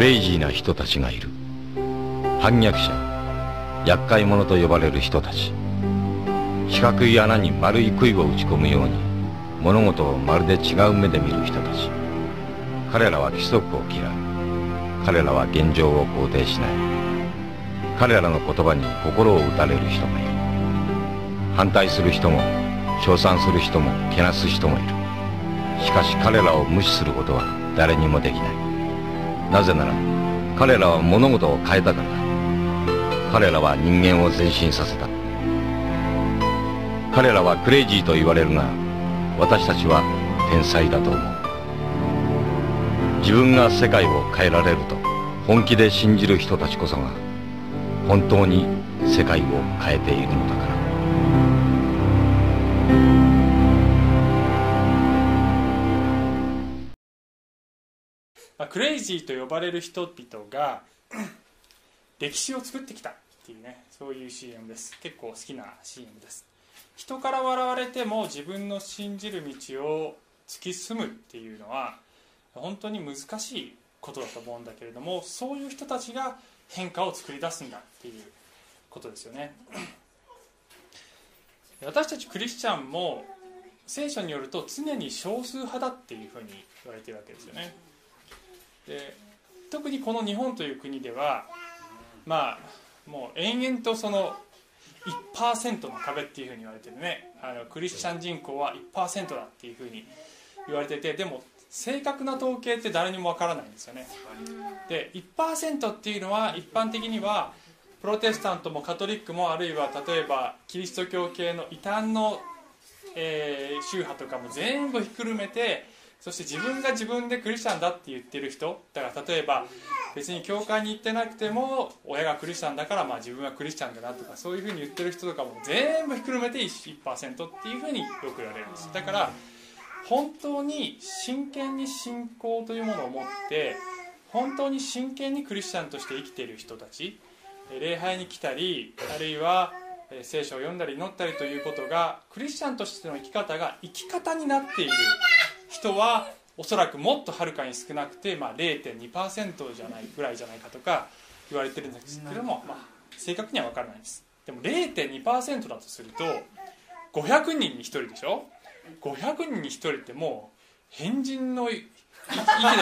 クレイジーな人たちがいる。反逆者厄介者と呼ばれる人たち。四角い穴に丸い杭を打ち込むように物事をまるで違う目で見る人たち。彼らは規則を嫌う。彼らは現状を肯定しない。彼らの言葉に心を打たれる人がいる。反対する人も称賛する人もけなす人もいる。しかし彼らを無視することは誰にもできない。なぜなら彼らは物事を変えたからだ。彼らは人間を前進させた。彼らはクレイジーと言われるが私たちは天才だと思う。自分が世界を変えられると本気で信じる人たちこそが本当に世界を変えているのだから。まあ、クレイジーと呼ばれる人々が歴史を作ってきたっていうねそういう CM です。結構好きな CM です。人から笑われても自分の信じる道を突き進むっていうのは本当に難しいことだと思うんだけれどもそういう人たちが変化を作り出すんだっていうことですよね。私たちクリスチャンも聖書によると常に少数派だっていうふうに言われてるわけですよね。で特にこの日本という国ではまあもう延々とその1%の壁っていうふうに言われてるね。あのクリスチャン人口は1%だっていうふうに言われててでも正確な統計って誰にもわからないんですよね。で1%っていうのは一般的にはプロテスタントもカトリックもあるいは例えばキリスト教系の異端の、えー宗派とかも全部ひっくるめてそして自分が自分でクリスチャンだって言ってる人だから例えば別に教会に行ってなくても親がクリスチャンだからまあ自分はクリスチャンだなとかそういうふうに言ってる人とかも全部ひっくるめて 1%, っていうふうによく言われるんです。だから本当に真剣に信仰というものを持って本当に真剣にクリスチャンとして生きている人たち礼拝に来たりあるいは聖書を読んだり祈ったりということがクリスチャンとしての生き方が生き方になっている。人はおそらくもっとはるかに少なくて、まあ、0.2%じゃないぐらいじゃないかとか言われてるんですけども、まあ、正確には分からないです。でも0.2%だとすると500人に1人でしょ？500人に1人ってもう変人の域だよね。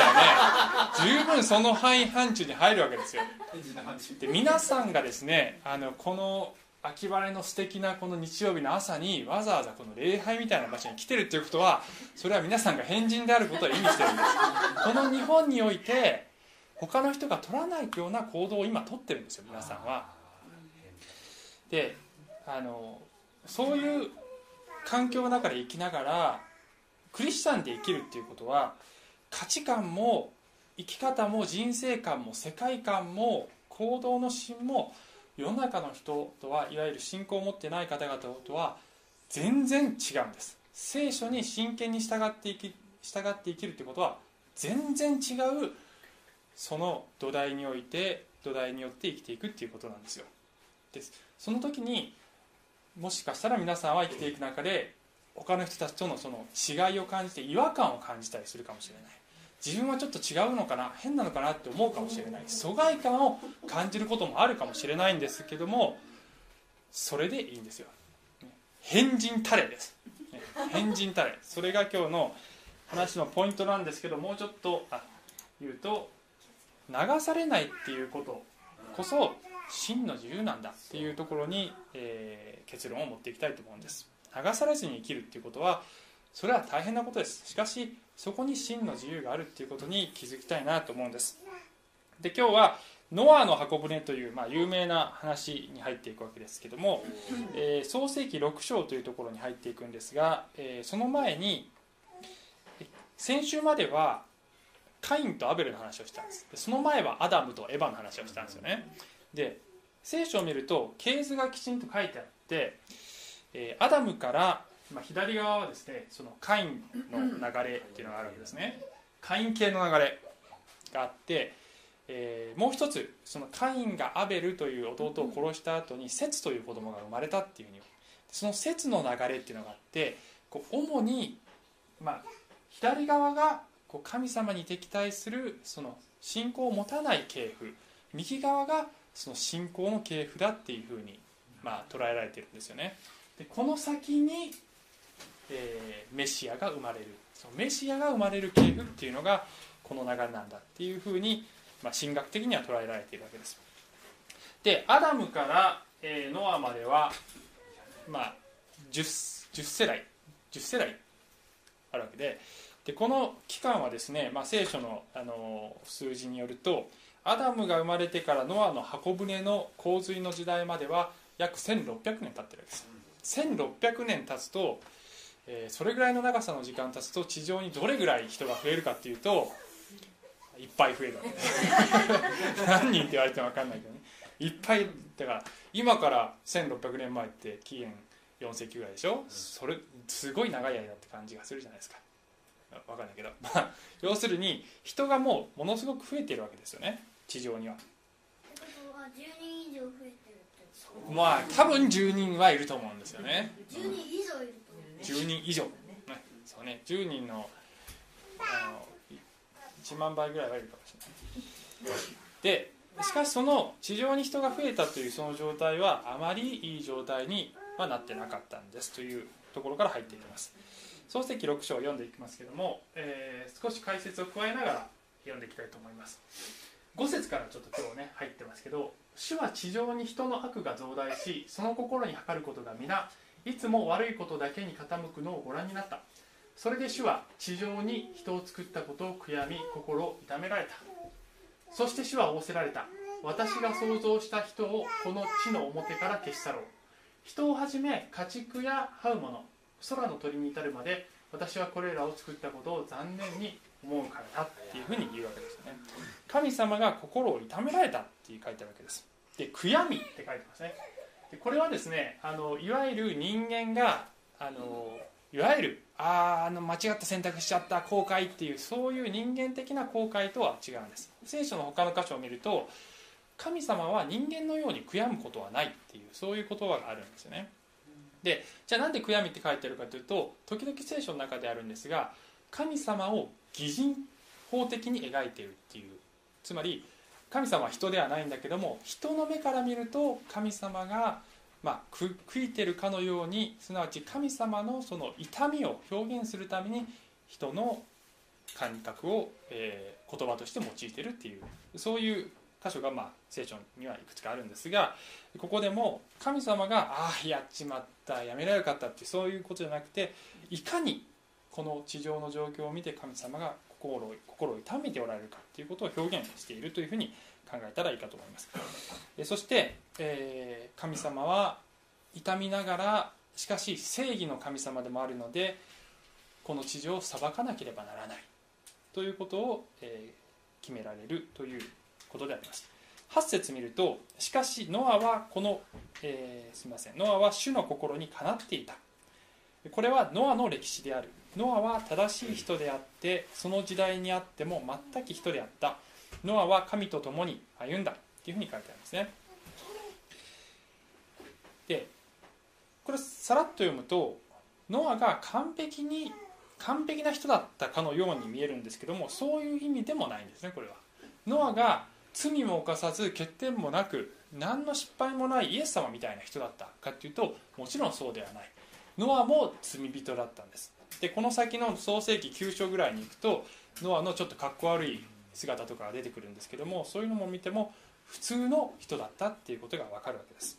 十分その範囲範疇に入るわけですよ。で皆さんがですねあのこの秋晴れの素敵なこの日曜日の朝にわざわざこの礼拝みたいな場所に来てるっていうことはそれは皆さんが変人であることを意味してるんです。この日本において他の人が取らないような行動を今取ってるんですよ皆さんは。であのそういう環境の中で生きながらクリスチャンで生きるっていうことは価値観も生き方も人生観も世界観も行動の芯も世の中の人とはいわゆる信仰を持ってない方々とは全然違うんです。聖書に真剣に従って生き従って生きるってことは全然違うその土台において土台によって生きていくっていうことなんですよ。です。その時にもしかしたら皆さんは生きていく中で他の人たちとのその違いを感じて違和感を感じたりするかもしれない。自分はちょっと違うのかな変なのかなって思うかもしれない。疎外感を感じることもあるかもしれないんですけどもそれでいいんですよ。変人タレです。変人タレ。それが今日の話のポイントなんですけどもうちょっと言うと流されないっていうことこそ真の自由なんだっていうところに、えー結論を持っていきたいと思うんです。流されずに生きるっていうことはそれは大変なことです。しかしそこに真の自由があるっていうことに気づきたいなと思うんです。で今日はノアの箱舟という、まあ、有名な話に入っていくわけですけども、えー創世紀6章というところに入っていくんですが、えーその前に先週まではカインとアベルの話をしたんです。でその前はアダムとエヴァの話をしたんですよね。で聖書を見ると系図がきちんと書いてあって、えーアダムから、まあ、左側はですねそのカインの流れっていうのがあるわけですね。カイン系の流れがあって、えーもう一つそのカインがアベルという弟を殺した後にセツという子供が生まれたっていうふうにそのセツの流れっていうのがあってこう主に、まあ、左側がこう神様に敵対するその信仰を持たない系譜右側がその信仰の系譜だっていうふうに、まあ、捉えられてるんですよね。でこの先に、えー、メシアが生まれる。そのメシアが生まれる系譜っていうのがこの流れなんだっていうふうに、まあ、神学的には捉えられているわけです。でアダムから、えー、ノアまでは、まあ、10, 10世代10世代あるわけででこの期間はですね、まあ、聖書のあの数字によるとアダムが生まれてからノアの箱舟の洪水の時代までは約1600年経ってるわけです。1600年経つと、えー、それぐらいの長さの時間経つと地上にどれぐらい人が増えるかっていうといっぱい増えるわけ。で す何人って言われても分かんないけどね。いっぱいだから今から1600年前って紀元4世紀ぐらいでしょ？それすごい長い間って感じがするじゃないですか。分かんないけど、まあ、要するに人がもうものすごく増えてるわけですよね。地上には。10人以上増えてるまあ多分10人はいると思うんですよね。10人以上いる10人以上、ね、そうね。10人のあの1万倍ぐらいはいるかもしれない。でしかしその地上に人が増えたというその状態はあまりいい状態にはなってなかったんですというところから入っていきます。創世記6章を読んでいきますけども、えー、少し解説を加えながら読んでいきたいと思います。5節からちょっと今日ね入ってますけど主は地上に人の悪が増大しその心に測ることが皆いつも悪いことだけに傾くのをご覧になった。それで主は地上に人を作ったことを悔やみ心を痛められた。そして主は仰せられた。私が創造した人をこの地の表から消し去ろう。人をはじめ家畜や這うもの空の鳥に至るまで私はこれらを作ったことを残念に思うからだ。っていうふうに言うわけですよね。神様が心を痛められたって書いてあるわけです。で悔やみって書いてますね。でこれはですねあのいわゆる人間があのいわゆるああの間違った選択しちゃった後悔っていうそういう人間的な後悔とは違うんです。聖書の他の箇所を見ると神様は人間のように悔やむことはないっていうそういう言葉があるんですよね。でじゃあなんで悔やみって書いてるかというと時々聖書の中であるんですが神様を擬人法的に描いているっていうつまり神様は人ではないんだけども人の目から見ると神様が、まあ、悔いてるかのようにすなわち神様のその痛みを表現するために人の感覚を、えー、言葉として用いてるっていうそういう箇所が、まあ、聖書にはいくつかあるんですがここでも神様が「ああやっちまったやめられなかった」ってそういうことじゃなくていかにこの地上の状況を見て神様が心を心を痛めておられるかということを表現しているというふうに考えたらいいかと思います。そして、えー、神様は痛みながらしかし正義の神様でもあるのでこの地上を裁かなければならないということを、えー、決められるということであります。8節見るとしかしノアはこの、えー、すみませんノアは主の心にかなっていた。これはノアの歴史である。ノアは正しい人であってその時代にあっても全く人であった。ノアは神と共に歩んだ。というふうに書いてあるんですね。でこれさらっと読むとノアが完璧に完璧な人だったかのように見えるんですけどもそういう意味でもないんですねこれは。ノアが罪も犯さず欠点もなく何の失敗もないイエス様みたいな人だったかっていうともちろんそうではない。ノアも罪人だったんです。でこの先の創世紀9章ぐらいに行くとノアのちょっとかっこ悪い姿とかが出てくるんですけどもそういうのも見ても普通の人だったっていうことが分かるわけです。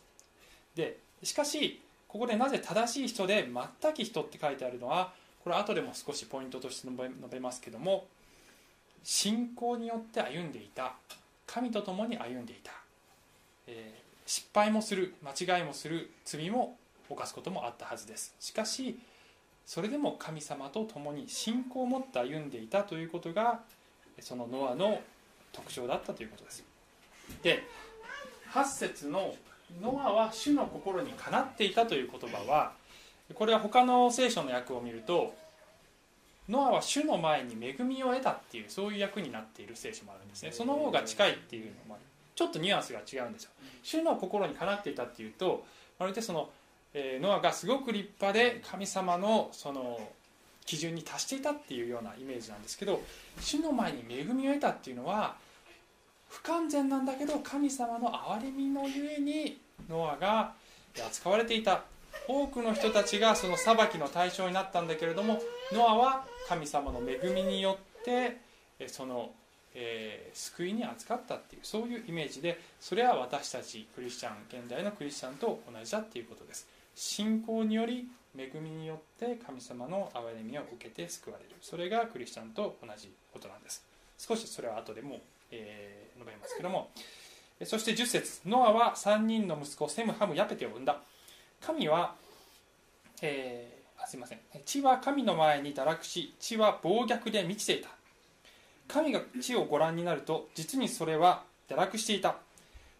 でしかしここでなぜ正しい人で全く人って書いてあるのはこれ後でも少しポイントとして述べますけども信仰によって歩んでいた神と共に歩んでいた、えー、失敗もする間違いもする罪も犯すこともあったはずです。しかしそれでも神様と共に信仰を持って歩んでいたということがそのノアの特徴だったということです。で8節の「ノアは主の心にかなっていた」という言葉はこれは他の聖書の訳を見るとノアは主の前に恵みを得たっていうそういう役になっている聖書もあるんですね。その方が近いっていうのもちょっとニュアンスが違うんですよ。主の心にかなっていたっていうとまるでそのえ、ノアがすごく立派で神様のその基準に達していたっていうようなイメージなんですけど主の前に恵みを得たっていうのは不完全なんだけど神様の憐れみのゆえにノアが扱われていた。多くの人たちがその裁きの対象になったんだけれどもノアは神様の恵みによってその、えー、救いに扱ったっていうそういうイメージでそれは私たちクリスチャン現代のクリスチャンと同じだっていうことです。信仰により恵みによって神様の憐れみを受けて救われる。それがクリスチャンと同じことなんです。少しそれは後でも、えー、述べますけども。そして10節。ノアは3人の息子セムハムヤペテを産んだ。神は、えー、あすいません。地は神の前に堕落し地は暴虐で満ちていた。神が地をご覧になると実にそれは堕落していた。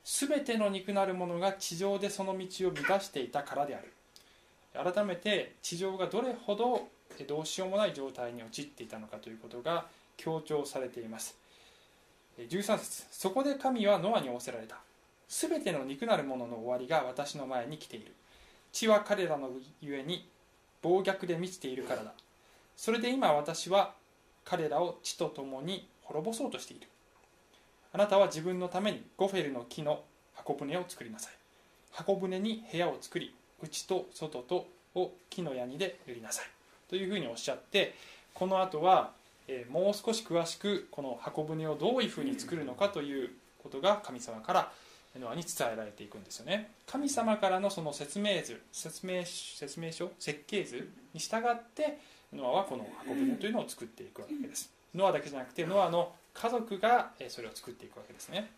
すべての肉なるものが地上でその道を乱していたからである。改めて地上がどれほどどうしようもない状態に陥っていたのかということが強調されています。13節。そこで神はノアに仰せられた。すべての肉なるものの終わりが私の前に来ている。地は彼らのゆえに暴虐で満ちているからだ。それで今私は彼らを地と共に滅ぼそうとしている。あなたは自分のためにゴフェルの木の箱舟を作りなさい。箱舟に部屋を作り内と外とを木のヤニで塗りなさい。というふうにおっしゃってこの後は、えー、もう少し詳しくこの箱舟をどういうふうに作るのかということが神様からノアに伝えられていくんですよね。神様からのその説明図説明説明書設計図に従ってノアはこの箱舟というのを作っていくわけです。ノアだけじゃなくてノアの家族がそれを作っていくわけですね。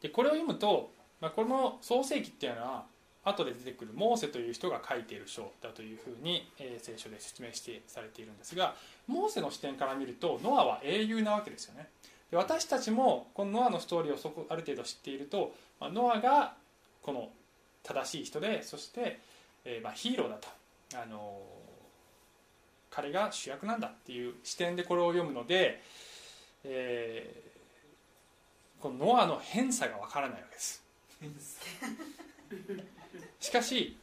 でこれを読むと、まあ、この創世記っていうのは後で出てくるモーセという人が書いている書だというふうに、え、聖書で説明してされているんですがモーセの視点から見るとノアは英雄なわけですよね。で私たちもこのノアのストーリーをそこある程度知っていると、まあ、ノアがこの正しい人でそして、えー、まあ、ヒーローだと、あのー、彼が主役なんだっていう視点でこれを読むので、えー、このノアの偏差がわからないわけです。しかし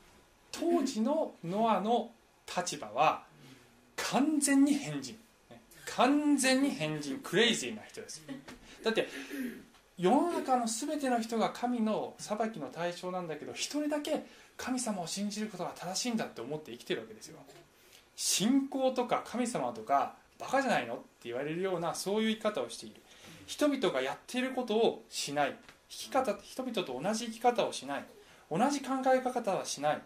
当時のノアの立場は完全に変人。完全に変人クレイジーな人です。だって世の中の全ての人が神の裁きの対象なんだけど一人だけ神様を信じることが正しいんだって思って生きてるわけですよ。信仰とか神様とかバカじゃないの？って言われるようなそういう生き方をしている。人々がやっていることをしない。生き方人々と同じ生き方をしない。同じ考え方はしない。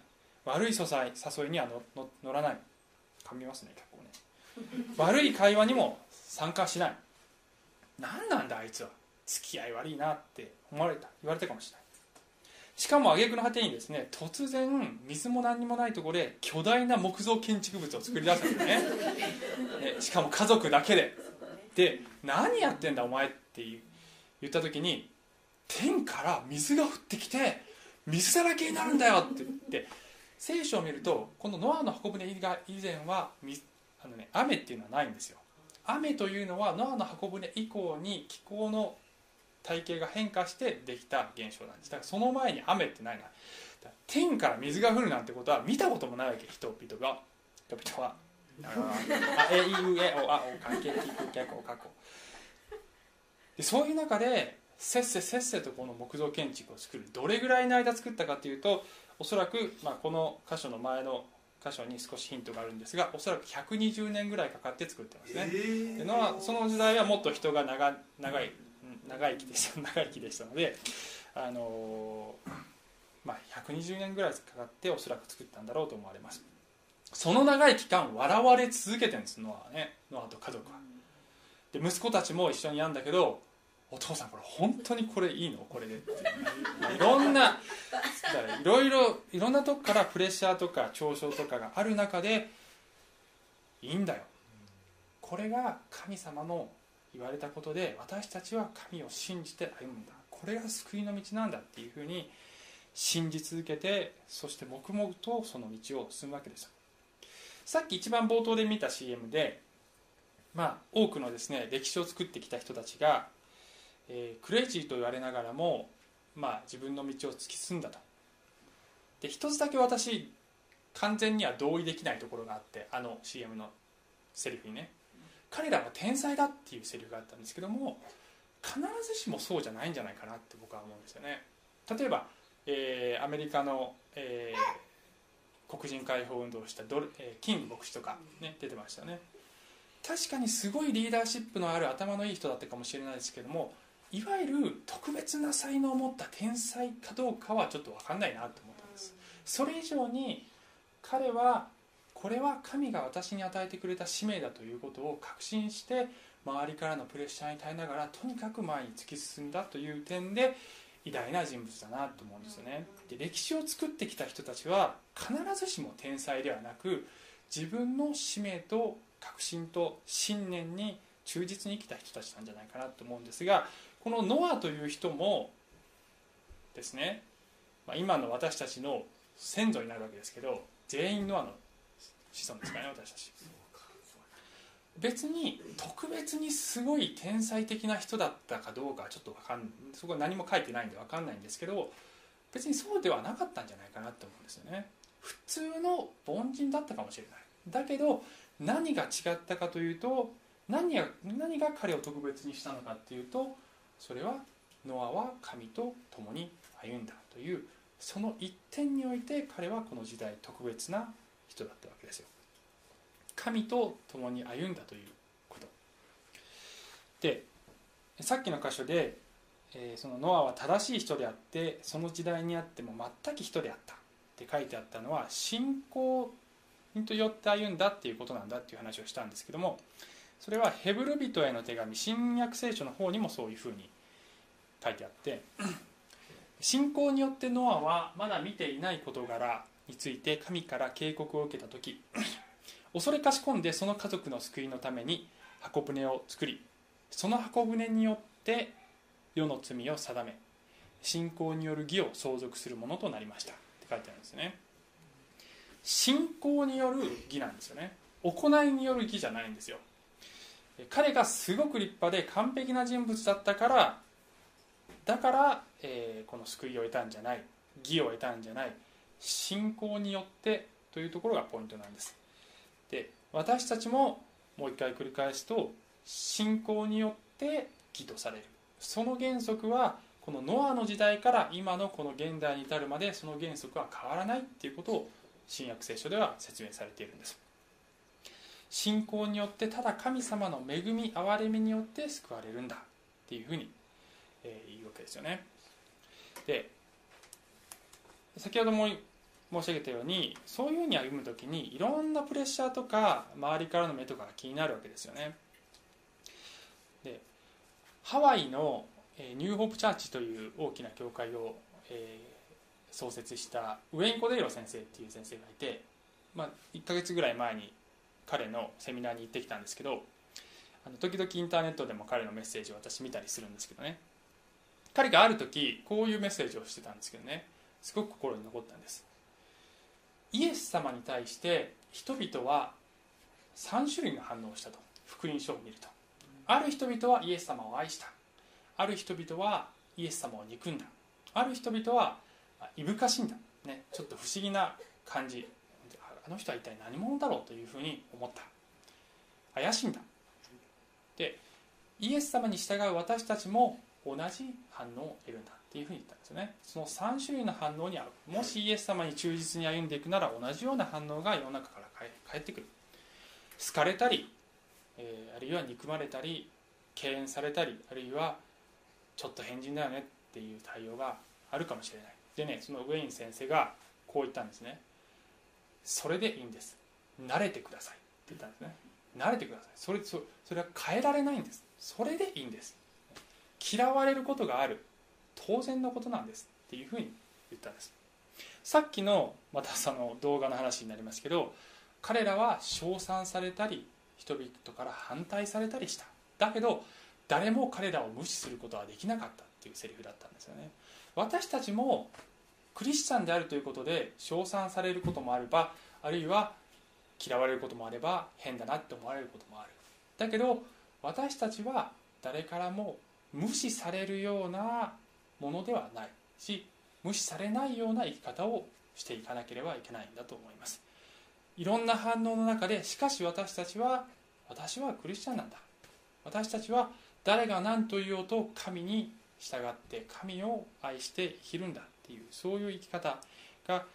悪い素材誘いには乗らない。噛みますね結構ね。悪い会話にも参加しない。何なんだあいつは。付き合い悪いなって思われた。言われたかもしれない。しかも挙句の果てにですね突然水も何にもないところで巨大な木造建築物を作り出すんですね。ねしかも家族だけで。で何やってんだお前って言った時に天から水が降ってきて水だらけになるんだよって。言って聖書を見るとこのノアの箱舟が以前はあの、ね、雨っていうのはないんですよ。雨というのはノアの箱舟以降に気候の体系が変化してできた現象なんです。だからその前に雨ってないな天から水が降るなんてことは見たこともないわけ人々が。人々は。あえいうえおあお関係的逆お過去。でそういう中でせっせせっせとこの木造建築を作る。どれぐらいの間作ったかというとおそらく、まあ、この箇所の前の箇所に少しヒントがあるんですがおそらく120年ぐらいかかって作ってますね、えー、でのはその時代はもっと人が長長い長生きでした 長生きでしたのであのー、まあ、120年ぐらいかかっておそらく作ったんだろうと思われます。その長い期間笑われ続けてるんですノアはね。ノアと家族は。で息子たちも一緒にやるんだけどお父さんこれ本当にこれいいの？これでっていろんないろいろいろんなとこからプレッシャーとか嘲笑とかがある中でいいんだよ。これが神様の言われたことで私たちは神を信じて歩むんだ。これが救いの道なんだっていうふうに信じ続けてそして黙々とその道を進むわけです。さっき一番冒頭で見た CM でまあ多くのですね歴史を作ってきた人たちがえー、クレイジーと言われながらも、まあ、自分の道を突き進んだと。で一つだけ私完全には同意できないところがあってあの CM のセリフにね。彼らは天才だっていうセリフがあったんですけども必ずしもそうじゃないんじゃないかなって僕は思うんですよね。例えば、えーアメリカの、えー黒人解放運動をしたドル、えーキング牧師とか、ね、出てましたね。確かにすごいリーダーシップのある頭のいい人だったかもしれないですけどもいわゆる特別な才能を持った天才かどうかはちょっと分かんないなと思ったんです。それ以上に彼はこれは神が私に与えてくれた使命だということを確信して周りからのプレッシャーに耐えながらとにかく前に突き進んだという点で偉大な人物だなと思うんですよね。で歴史を作ってきた人たちは必ずしも天才ではなく自分の使命と確信と信念に忠実に生きた人たちなんじゃないかなと思うんですがこのノアという人もですね、ま、今の私たちの先祖になるわけですけど全員ノアの子孫ですからね私たち。別に特別にすごい天才的な人だったかどうかはちょっと分かんそこは何も書いてないんで分かんないんですけど別にそうではなかったんじゃないかなと思うんですよね。普通の凡人だったかもしれない。だけど何が違ったかというと何が何が彼を特別にしたのかっていうとそれはノアは神と共に歩んだというその一点において彼はこの時代特別な人だったわけですよ。神と共に歩んだということ。でさっきの箇所で、えーそのノアは正しい人であってその時代にあっても全く人であった。って書いてあったのは信仰によって歩んだっていうことなんだっていう話をしたんですけどもそれはヘブル人への手紙新約聖書の方にもそういうふうに書いてあって 信仰によってノアはまだ見ていない事柄について神から警告を受けた時 恐れかし込んでその家族の救いのために箱舟を作りその箱舟によって世の罪を定め信仰による義を相続するものとなりました。って書いてあるんですね。信仰による義なんですよね。行いによる義じゃないんですよ。彼がすごく立派で完璧な人物だったからだから、えーこの救いを得たんじゃない義を得たんじゃない信仰によってというところがポイントなんです。で私たちももう一回繰り返すと信仰によって義とされる。その原則はこのノアの時代から今のこの現代に至るまでその原則は変わらないっていうことを新約聖書では説明されているんです。信仰によってただ神様の恵み憐れみによって救われるんだっていうふうに、え言うわけですよね。で先ほども申し上げたようにそういうふうに歩む時にいろんなプレッシャーとか周りからの目とかが気になるわけですよね。でハワイのニューホープチャーチという大きな教会を、えー創設したウェイン・コデイロ先生っていう先生がいて、まあ、1ヶ月ぐらい前に彼のセミナーに行ってきたんですけどあの時々インターネットでも彼のメッセージを私見たりするんですけどね。彼がある時こういうメッセージをしてたんですけどね。すごく心に残ったんです。イエス様に対して人々は3種類の反応をしたと。福音書を見ると。ある人々はイエス様を愛した。ある人々はイエス様を憎んだ。ある人々はいぶかしんだ、ね、ちょっと不思議な感じ。あの人は一体何者だろうというふうに思った。怪しんだ。でイエス様に従う私たちも同じ反応を得るんだ。っていうふうに言ったんですよね。その3種類の反応に合うもしイエス様に忠実に歩んでいくなら同じような反応が世の中から返ってくる。好かれたり、えーあるいは憎まれたり敬遠されたりあるいはちょっと変人だよねっていう対応があるかもしれない。でねそのウェイン先生がこう言ったんですね。それでいいんです。慣れてくださいって言ったんですね。慣れてください。それそそれは変えられないんです。それでいいんです。嫌われることがある。当然のことなんですっていうふうに言ったんです。さっきのまたその動画の話になりますけど彼らは称賛されたり人々から反対されたりした。だけど誰も彼らを無視することはできなかったっていうセリフだったんですよね。私たちもクリスチャンであるということで称賛されることもあればあるいは嫌われることもあれば変だなって思われることもある。だけど私たちは誰からも無視されるようなものではないし無視されないような生き方をしていかなければいけないんだと思います。いろんな反応の中でしかし私たちは私はクリスチャンなんだ。私たちは誰が何と言おうと神に従って神を愛して生きるんだっていうそういう生き方が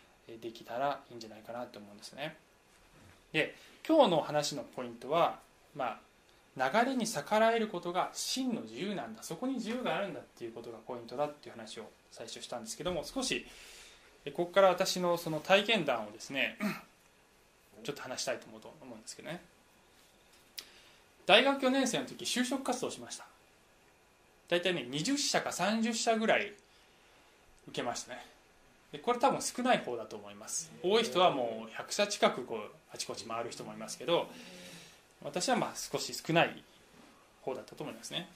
できたらいいんじゃないかなと思うんですね。で今日の話のポイントはまあ流れに逆らえることが真の自由なんだ。そこに自由があるんだっていうことがポイントだっていう話を最初したんですけども少しここから私のその体験談をですね ちょっと話したいと思うと思うんですけどね。大学4年生の時就職活動しました。大体ね20社か30社ぐらい受けましたね。でこれ多分少ない方だと思います。多い人はもう100社近くこうあちこち回る人もいますけど私はまあ少し少ない方だったと思いますね。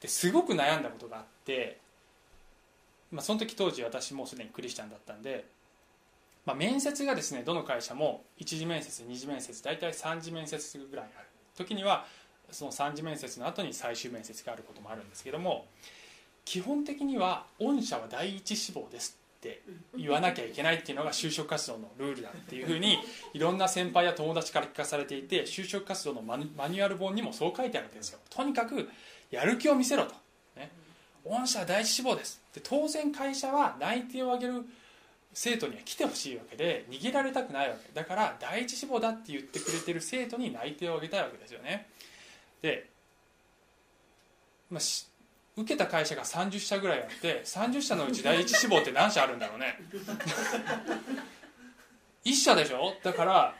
ですごく悩んだことがあって、まあ、その時当時私もすでにクリスチャンだったんで、まあ、面接がですねどの会社も1次面接2次面接大体3次面接ぐらいある。時にはその3次面接の後に最終面接があることもあるんですけども基本的には御社は第一志望です。って言わなきゃいけないっていうのが就職活動のルールだっていうふうにいろんな先輩や友達から聞かされていて就職活動のマニュアル本にもそう書いてあるわけですよ。とにかくやる気を見せろと、ね、御社第一志望ですで当然会社は内定を上げる生徒には来てほしいわけで逃げられたくないわけ。だから第一志望だって言ってくれてる生徒に内定を上げたいわけですよね。で、まあ、受けた会社が30社ぐらいあって30社のうち第一志望って何社あるんだろうね。1社でしょ？だから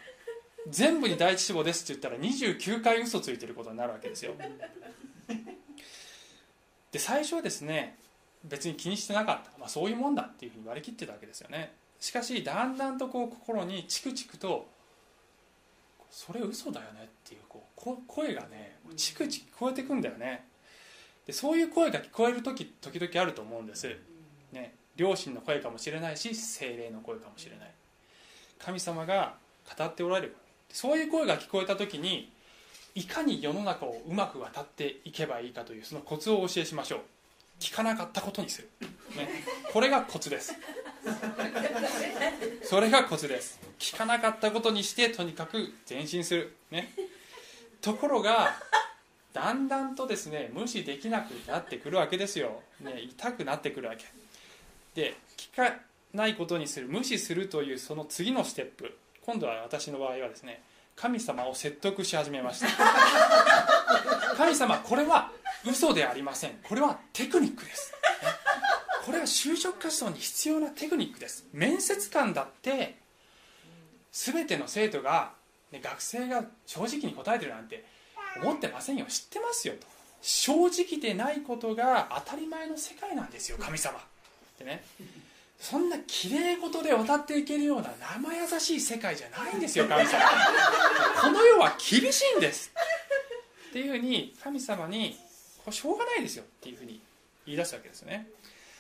全部に第一志望ですって言ったら29回嘘ついてることになるわけですよ。で最初はですね別に気にしてなかった、まあ、そういうもんだっていうふうに割り切ってたわけですよね。しかしだんだんとこう心にチクチクとそれ嘘だよねっていうこう声がねチクチク聞こえてくんだよね。でそういう声が聞こえる時時々あると思うんです、ね、両親の声かもしれないし精霊の声かもしれない。神様が語っておられる。そういう声が聞こえた時にいかに世の中をうまく渡っていけばいいかというそのコツをお教えしましょう。聞かなかったことにする、ね、これがコツです。それがコツです。聞かなかったことにしてとにかく前進する。ね。ところがだんだんとですね無視できなくなってくるわけですよ、ね、痛くなってくるわけ。で聞かないことにする無視するというその次のステップ。今度は私の場合はですね神様を説得し始めました。神様これは嘘でありません。これはテクニックです。これは就職活動に必要なテクニックです。面接官だって全ての生徒が、ね、学生が正直に答えてるなんて思ってませんよ。知ってますよと。正直でないことが当たり前の世界なんですよ神様。ってねそんなきれい事で渡っていけるような生優しい世界じゃないんですよ神様。この世は厳しいんです。っていうふうに神様にこれしょうがないですよ。っていうふうに言い出すわけですよね。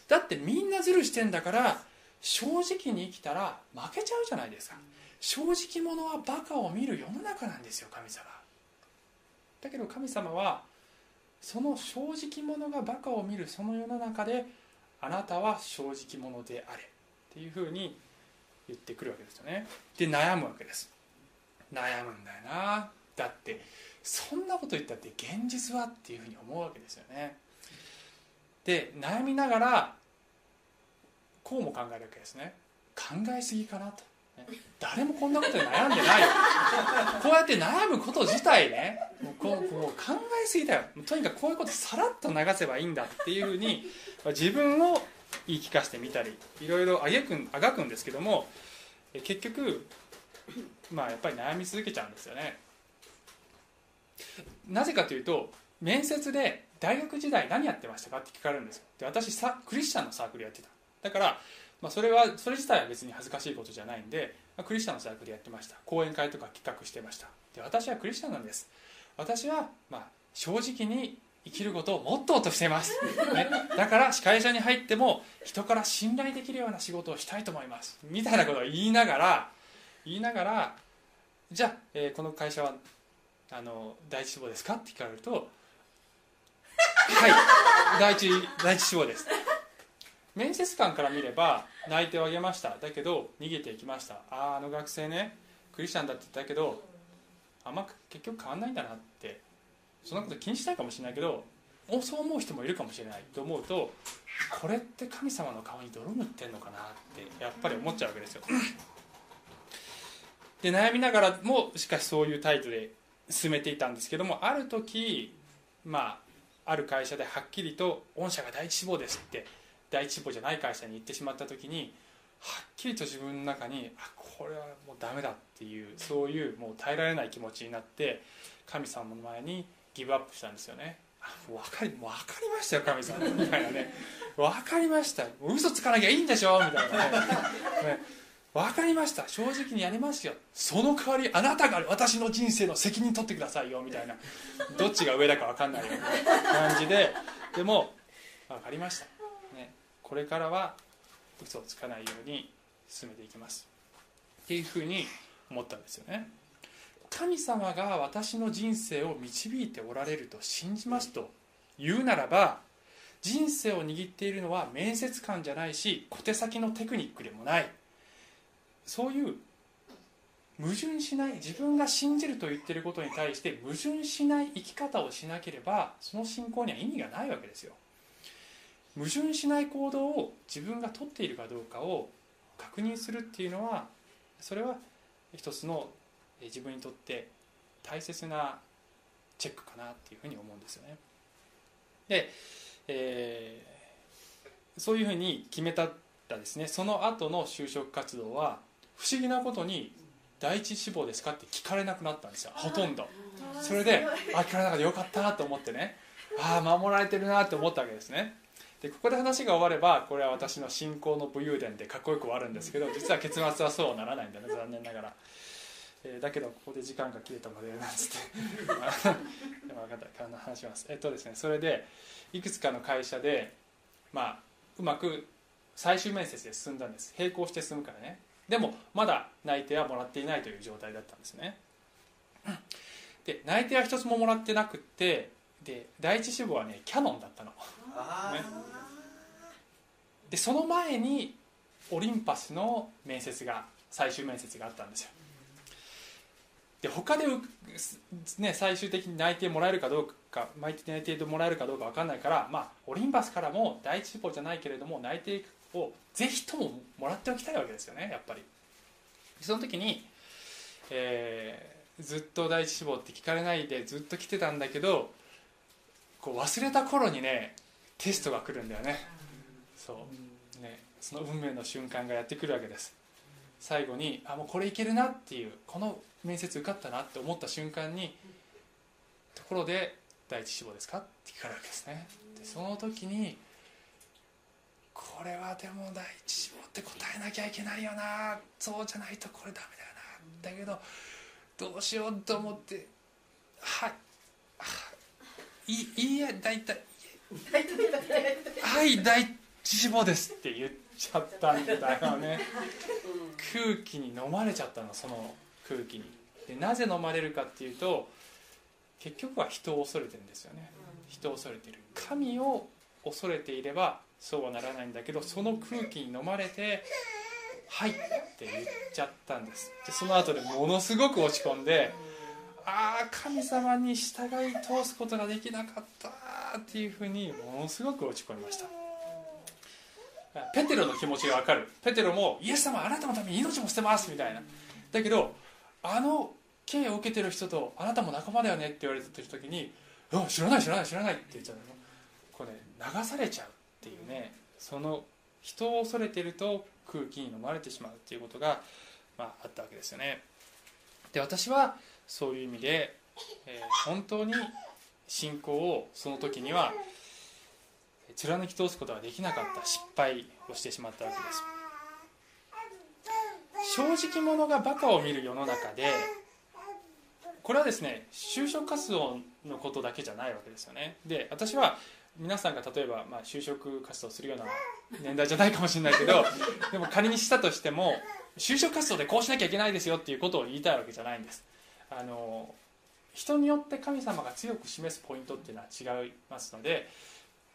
だってみんなズルしてんだから正直に生きたら負けちゃうじゃないですか。正直者はバカを見る世の中なんですよ神様だけど神様はその正直者がバカを見るその世の中であなたは正直者であれっていうふうに言ってくるわけですよね。で悩むわけです。悩むんだよな。だってそんなこと言ったって現実はっていうふうに思うわけですよね。で悩みながらこうも考えるわけですね。考えすぎかなと。誰もこんなことで悩んでないよ。こうやって悩むこと自体ねもうこうこう考えすぎだよ。とにかくこういうことさらっと流せばいいんだっていうふうに自分を言い聞かせてみたりいろいろあげくんあがくんですけども結局まあやっぱり悩み続けちゃうんですよね。なぜかというと面接で大学時代何やってましたかって聞かれるんですよ。で私クリスチャンのサークルやってた。だからまあ、それはそれ自体は別に恥ずかしいことじゃないんで、まあ、クリスチャンのサークルやってました。講演会とか企画してました。で私はクリスチャンなんです。私は、まあ、正直に生きることをモットーとしています、ね、だから司会社に入っても人から信頼できるような仕事をしたいと思います。みたいなことを言いながら言いながらじゃあ、えー、この会社はあの第一志望ですか？って聞かれるとはい。第一第一志望です。面接官から見れば内定をあげました。だけど逃げていきました。あああの学生ねクリスチャンだって言ったけどあんま結局変わんないんだなってそんなこと気にしないかもしれないけどそう思う人もいるかもしれない。と思うとこれって神様の顔に泥塗ってんのかなってやっぱり思っちゃうわけですよ。で悩みながらもしかしそういう態度で進めていたんですけどもある時まあある会社ではっきりと「御社が第一志望です」って第一志望じゃない会社に行ってしまった時にはっきりと自分の中にあこれはもうダメだっていうそういうもう耐えられない気持ちになって神様の前にギブアップしたんですよね。あもう分かり分かりましたよ神様みたいなね。分かりました。嘘つかなきゃいいんでしょ？みたいなね。ね。分かりました。正直にやりますよ。その代わりあなたが私の人生の責任取ってくださいよ。みたいな。どっちが上だか分かんないような感じで。でも分かりました、これからは嘘をつかないように進めていきます。っていうふうに思ったんですよね。神様が私の人生を導いておられると信じますと言うならば人生を握っているのは面接官じゃないし小手先のテクニックでもない。そういう矛盾しない自分が信じると言ってることに対して矛盾しない生き方をしなければその信仰には意味がないわけですよ。矛盾しない行動を自分がとっているかどうかを確認するっていうのはそれは一つの自分にとって大切なチェックかなっていうふうに思うんですよね。で、えー、そういうふうに決めたらですねその後の就職活動は不思議なことに第一志望ですかって聞かれなくなったんですよ。ほとんど。それであ聞かれなかった。よかったと思ってね。ああ守られてるなって思ったわけですねでここで話が終わればこれは私の信仰の武勇伝でかっこよく終わるんですけど 実は結末はそうならないんだね残念ながら、えー、だけどここで時間が切れたのでなんつって。でも分かった話します。えっとですねそれでいくつかの会社でまあうまく最終面接で進んだんです。並行して進むからね。でもまだ内定はもらっていないという状態だったんですね。で内定は一つももらってなくってで第一志望はねキャノンだったの、ね、でその前にオリンパスの面接が最終面接があったんですよ。で他で、ね、最終的に内定もらえるかどうか毎日内定でもらえるかどうか分かんないから、まあ、オリンパスからも第一志望じゃないけれども内定をぜひとももらっておきたいわけですよねやっぱり。その時に、えー、ずっと第一志望って聞かれないでずっと来てたんだけどこう忘れた頃にねテストが来るんだよね。そう。ね。その運命の瞬間がやってくるわけです。最後にあもうこれいけるなっていうこの面接受かったなって思った瞬間にところで第一志望ですかって聞かれるわけですね。でその時にこれはでも第一志望って答えなきゃいけないよな。そうじゃないとこれダメだよな。だけどどうしようと思ってはい。い。いいえ大体はい第一志望ですって言っちゃったんだよね。空気に飲まれちゃったのその空気に。でなぜ飲まれるかっていうと結局は人を恐れてるんですよね。人を恐れてる。神を恐れていればそうはならないんだけどその空気に飲まれて「はい」って言っちゃったんです。でその後でものすごく落ち込んでああ神様に従い通すことができなかった。っていうふうにものすごく落ち込みました。ペテロの気持ちが分かる。ペテロもイエス様あなたのために命も捨てますみたいな。だけどあの刑を受けてる人とあなたも仲間だよねって言われてる時に「知らない知らない知らない」って言っちゃうのこれ、ね、流されちゃうっていうねその人を恐れてると空気に飲まれてしまうっていうことが、まあ、あったわけですよね。で私はそういう意味で、えー、本当に信仰をその時には貫き通すことができなかった失敗をしてしまったわけです。正直者がバカを見る世の中でこれはですね就職活動のことだけじゃないわけですよね。で私は皆さんが例えば、まあ、就職活動するような年代じゃないかもしれないけど でも仮にしたとしても就職活動でこうしなきゃいけないですよっていうことを言いたいわけじゃないんです。あの人によって神様が強く示すポイントっていうのは違いますので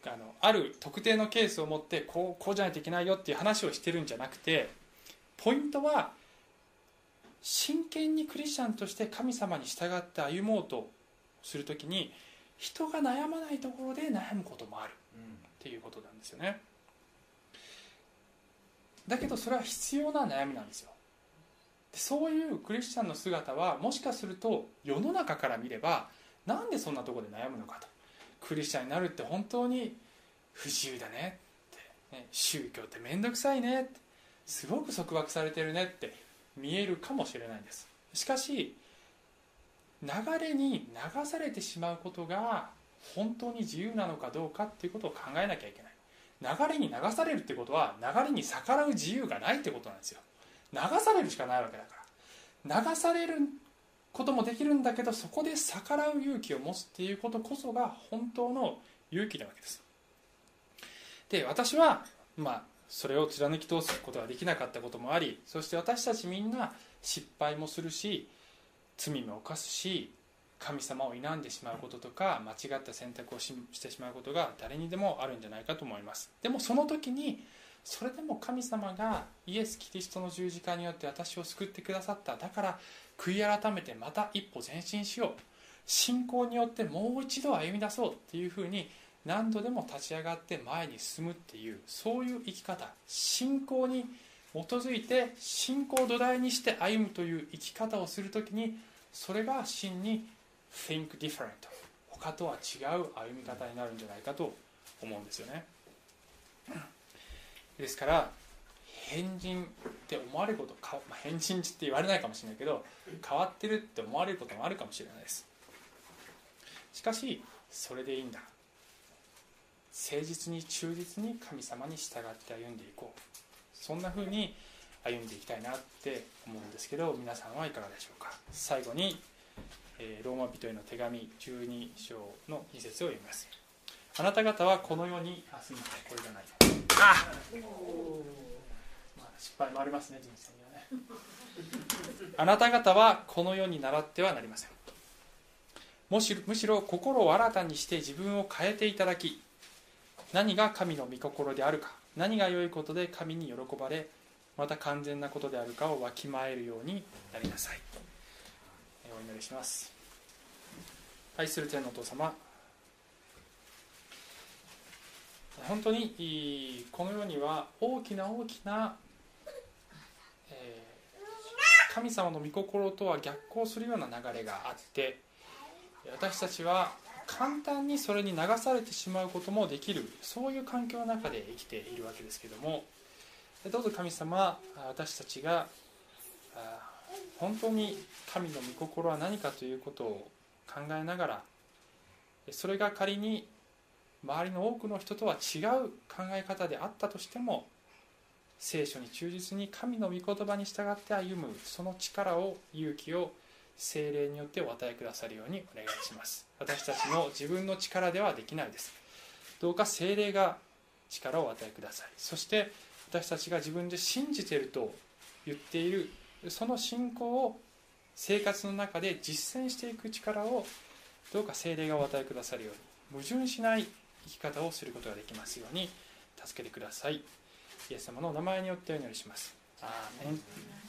あのある特定のケースを持ってこうこうじゃないといけないよっていう話をしてるんじゃなくてポイントは真剣にクリスチャンとして神様に従って歩もうとするときに人が悩まないところで悩むこともあるっていうことなんですよね。だけどそれは必要な悩みなんですよ。そういうクリスチャンの姿はもしかすると世の中から見ればなんでそんなところで悩むのかと。クリスチャンになるって本当に不自由だねって、ね、宗教って面倒くさいねって。すごく束縛されてるねって。見えるかもしれないんです。しかし流れに流されてしまうことが本当に自由なのかどうかっていうことを考えなきゃいけない。流れに流されるってことは流れに逆らう自由がないってことなんですよ。流されるしかないわけだから。流されることもできるんだけどそこで逆らう勇気を持つっていうことこそが本当の勇気なわけです。で私はまあそれを貫き通すことができなかったこともありそして私たちみんな失敗もするし罪も犯すし神様を否んでしまうこととか間違った選択をしてしまうことが誰にでもあるんじゃないかと思います。でもその時にそれでも神様がイエス・キリストの十字架によって私を救ってくださった。だから悔い改めてまた一歩前進しよう。信仰によってもう一度歩み出そう。っていうふうに何度でも立ち上がって前に進むっていう。そういう生き方。信仰に基づいて信仰を土台にして歩むという生き方をする時にそれが真に think different 他とは違う歩み方になるんじゃないかと思うんですよね。ですから変人って思われることか、まあ、変人って言われないかもしれないけど変わってるって思われることもあるかもしれないです。しかしそれでいいんだ。誠実に忠実に神様に従って歩んでいこう。そんな風に歩んでいきたいなって思うんですけど皆さんはいかがでしょうか。最後に、え、ローマ人への手紙12章の2節を読みます。あなた方はこの世にあすみませんこれじゃないあ。まあ、失敗もありますね人生にはね。あなた方はこの世に習ってはなりません。むしろむしろ心を新たにして自分を変えていただき何が神の御心であるか何が良いことで神に喜ばれまた完全なことであるかをわきまえるようになりなさい。お祈りします。愛する天のお父様本当にこの世には大きな大きな、えー、神様の御心とは逆行するような流れがあって私たちは簡単にそれに流されてしまうこともできるそういう環境の中で生きているわけですけどもどうぞ神様私たちが本当に神の御心は何かということを考えながらそれが仮に周りの多くの人とは違う考え方であったとしても聖書に忠実に神の御言葉に従って歩むその力を勇気を精霊によってお与えくださるようにお願いします。私たちの自分の力ではできないです。どうか精霊が力をお与えください。そして私たちが自分で信じていると言っているその信仰を生活の中で実践していく力をどうか精霊がお与えくださるように矛盾しない生き方をすることができますように助けてください。イエス様のお名前によってお祈りします。アーメン。